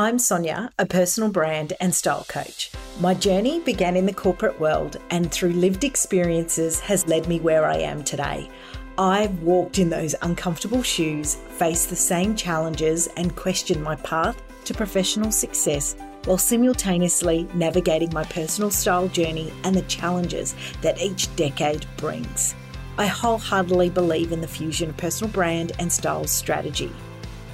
I'm Sonya, a personal brand and style coach. My journey began in the corporate world and through lived experiences has led me where I am today. I've walked in those uncomfortable shoes, faced the same challenges, and questioned my path to professional success while simultaneously navigating my personal style journey and the challenges that each decade brings. I wholeheartedly believe in the fusion of personal brand and style strategy.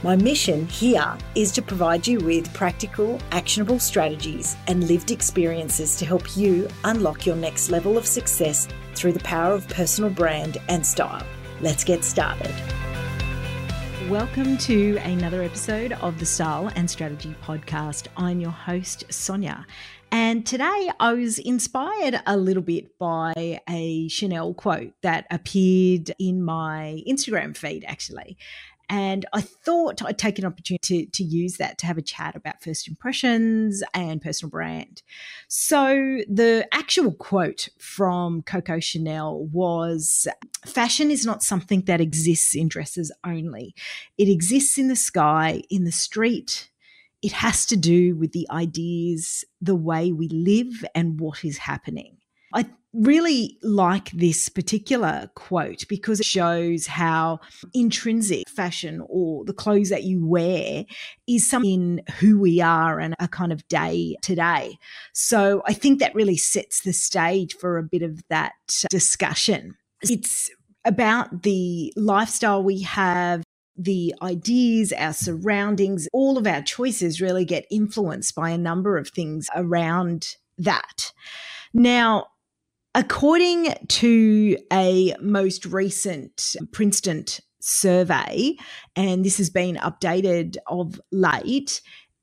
My mission here is to provide you with practical, actionable strategies and lived experiences to help you unlock your next level of success through the power of personal brand and style. Let's get started. Welcome to another episode of the Style and Strategy Podcast. I'm your host, Sonya. And today I was inspired a little bit by a Chanel quote that appeared in my Instagram feed, actually. And I thought I'd take an opportunity to, to use that to have a chat about first impressions and personal brand. So, the actual quote from Coco Chanel was Fashion is not something that exists in dresses only, it exists in the sky, in the street. It has to do with the ideas, the way we live, and what is happening. I really like this particular quote because it shows how intrinsic fashion or the clothes that you wear is something in who we are and a kind of day to day. So I think that really sets the stage for a bit of that discussion. It's about the lifestyle we have, the ideas, our surroundings, all of our choices really get influenced by a number of things around that. Now, According to a most recent Princeton survey, and this has been updated of late,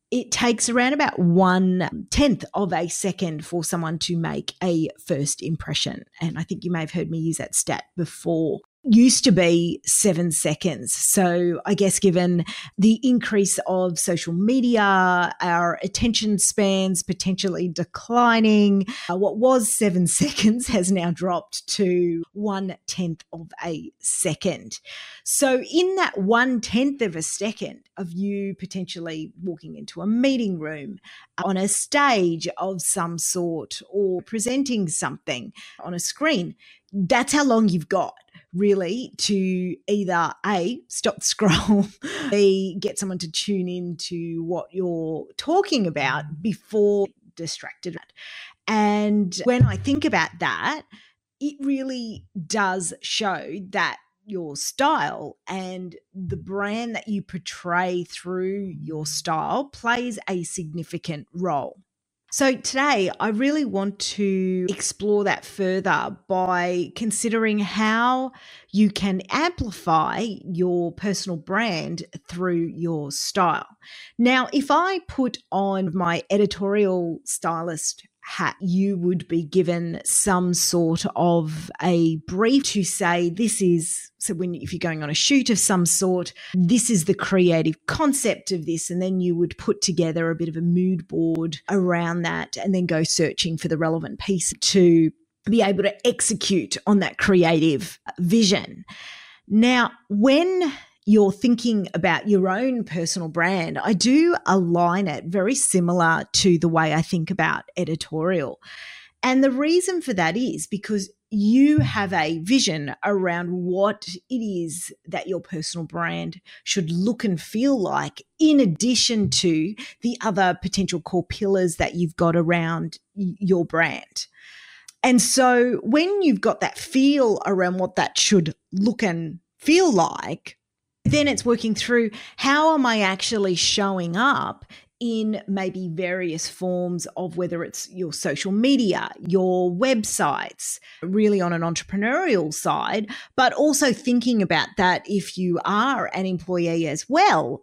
it takes around about one tenth of a second for someone to make a first impression. And I think you may have heard me use that stat before used to be seven seconds. So I guess given the increase of social media, our attention spans potentially declining, uh, what was seven seconds has now dropped to one tenth of a second. So in that one tenth of a second of you potentially walking into a meeting room on a stage of some sort or presenting something on a screen, that's how long you've got really to either A, stop the scroll, B, get someone to tune in to what you're talking about before distracted. And when I think about that, it really does show that your style and the brand that you portray through your style plays a significant role. So, today I really want to explore that further by considering how you can amplify your personal brand through your style. Now, if I put on my editorial stylist you would be given some sort of a brief to say this is so when if you're going on a shoot of some sort, this is the creative concept of this, and then you would put together a bit of a mood board around that, and then go searching for the relevant piece to be able to execute on that creative vision. Now, when you're thinking about your own personal brand, I do align it very similar to the way I think about editorial. And the reason for that is because you have a vision around what it is that your personal brand should look and feel like, in addition to the other potential core pillars that you've got around your brand. And so when you've got that feel around what that should look and feel like, then it's working through how am I actually showing up in maybe various forms of whether it's your social media, your websites, really on an entrepreneurial side, but also thinking about that if you are an employee as well.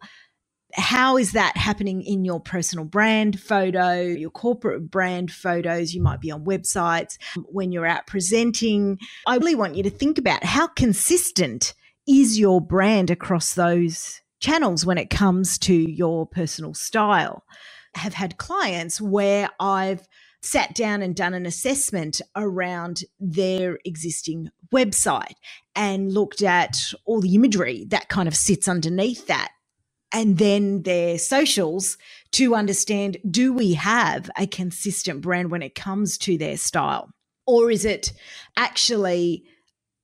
How is that happening in your personal brand photo, your corporate brand photos? You might be on websites um, when you're out presenting. I really want you to think about how consistent is your brand across those channels when it comes to your personal style. I have had clients where I've sat down and done an assessment around their existing website and looked at all the imagery that kind of sits underneath that and then their socials to understand do we have a consistent brand when it comes to their style? Or is it actually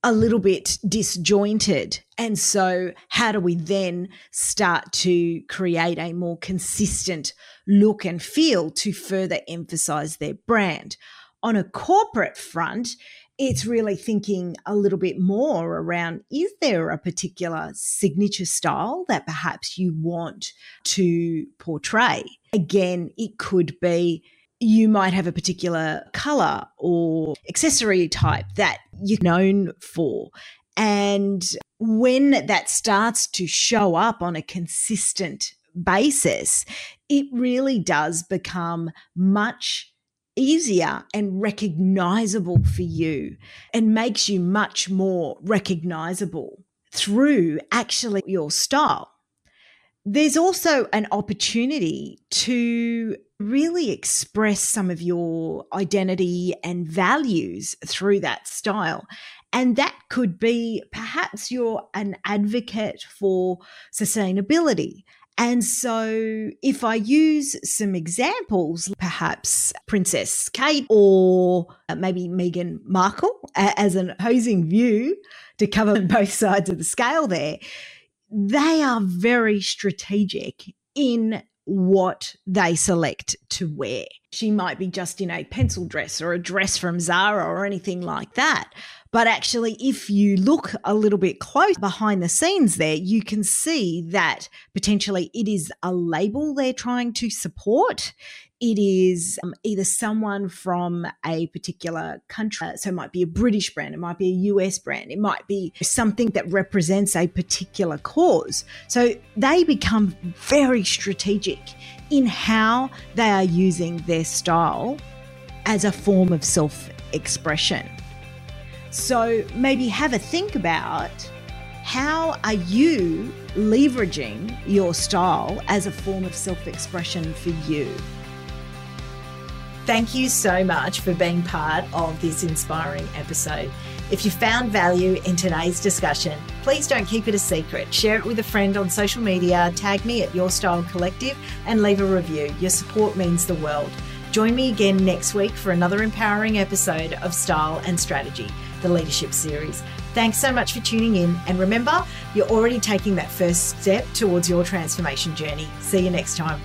a little bit disjointed? And so, how do we then start to create a more consistent look and feel to further emphasize their brand? On a corporate front, it's really thinking a little bit more around is there a particular signature style that perhaps you want to portray? Again, it could be you might have a particular color or accessory type that you're known for. And when that starts to show up on a consistent basis, it really does become much easier and recognizable for you and makes you much more recognizable through actually your style. There's also an opportunity to really express some of your identity and values through that style. And that could be perhaps you're an advocate for sustainability and so, if I use some examples, perhaps Princess Kate or uh, maybe Meghan Markle as an opposing view to cover both sides of the scale there, they are very strategic in what they select to wear. She might be just in a pencil dress or a dress from Zara or anything like that. But actually, if you look a little bit close behind the scenes there, you can see that potentially it is a label they're trying to support. It is um, either someone from a particular country. So it might be a British brand, it might be a US brand, it might be something that represents a particular cause. So they become very strategic in how they are using their style as a form of self expression. So maybe have a think about how are you leveraging your style as a form of self expression for you? Thank you so much for being part of this inspiring episode. If you found value in today's discussion, please don't keep it a secret. Share it with a friend on social media, tag me at Your Styled Collective, and leave a review. Your support means the world. Join me again next week for another empowering episode of Style and Strategy the Leadership Series. Thanks so much for tuning in. And remember, you're already taking that first step towards your transformation journey. See you next time.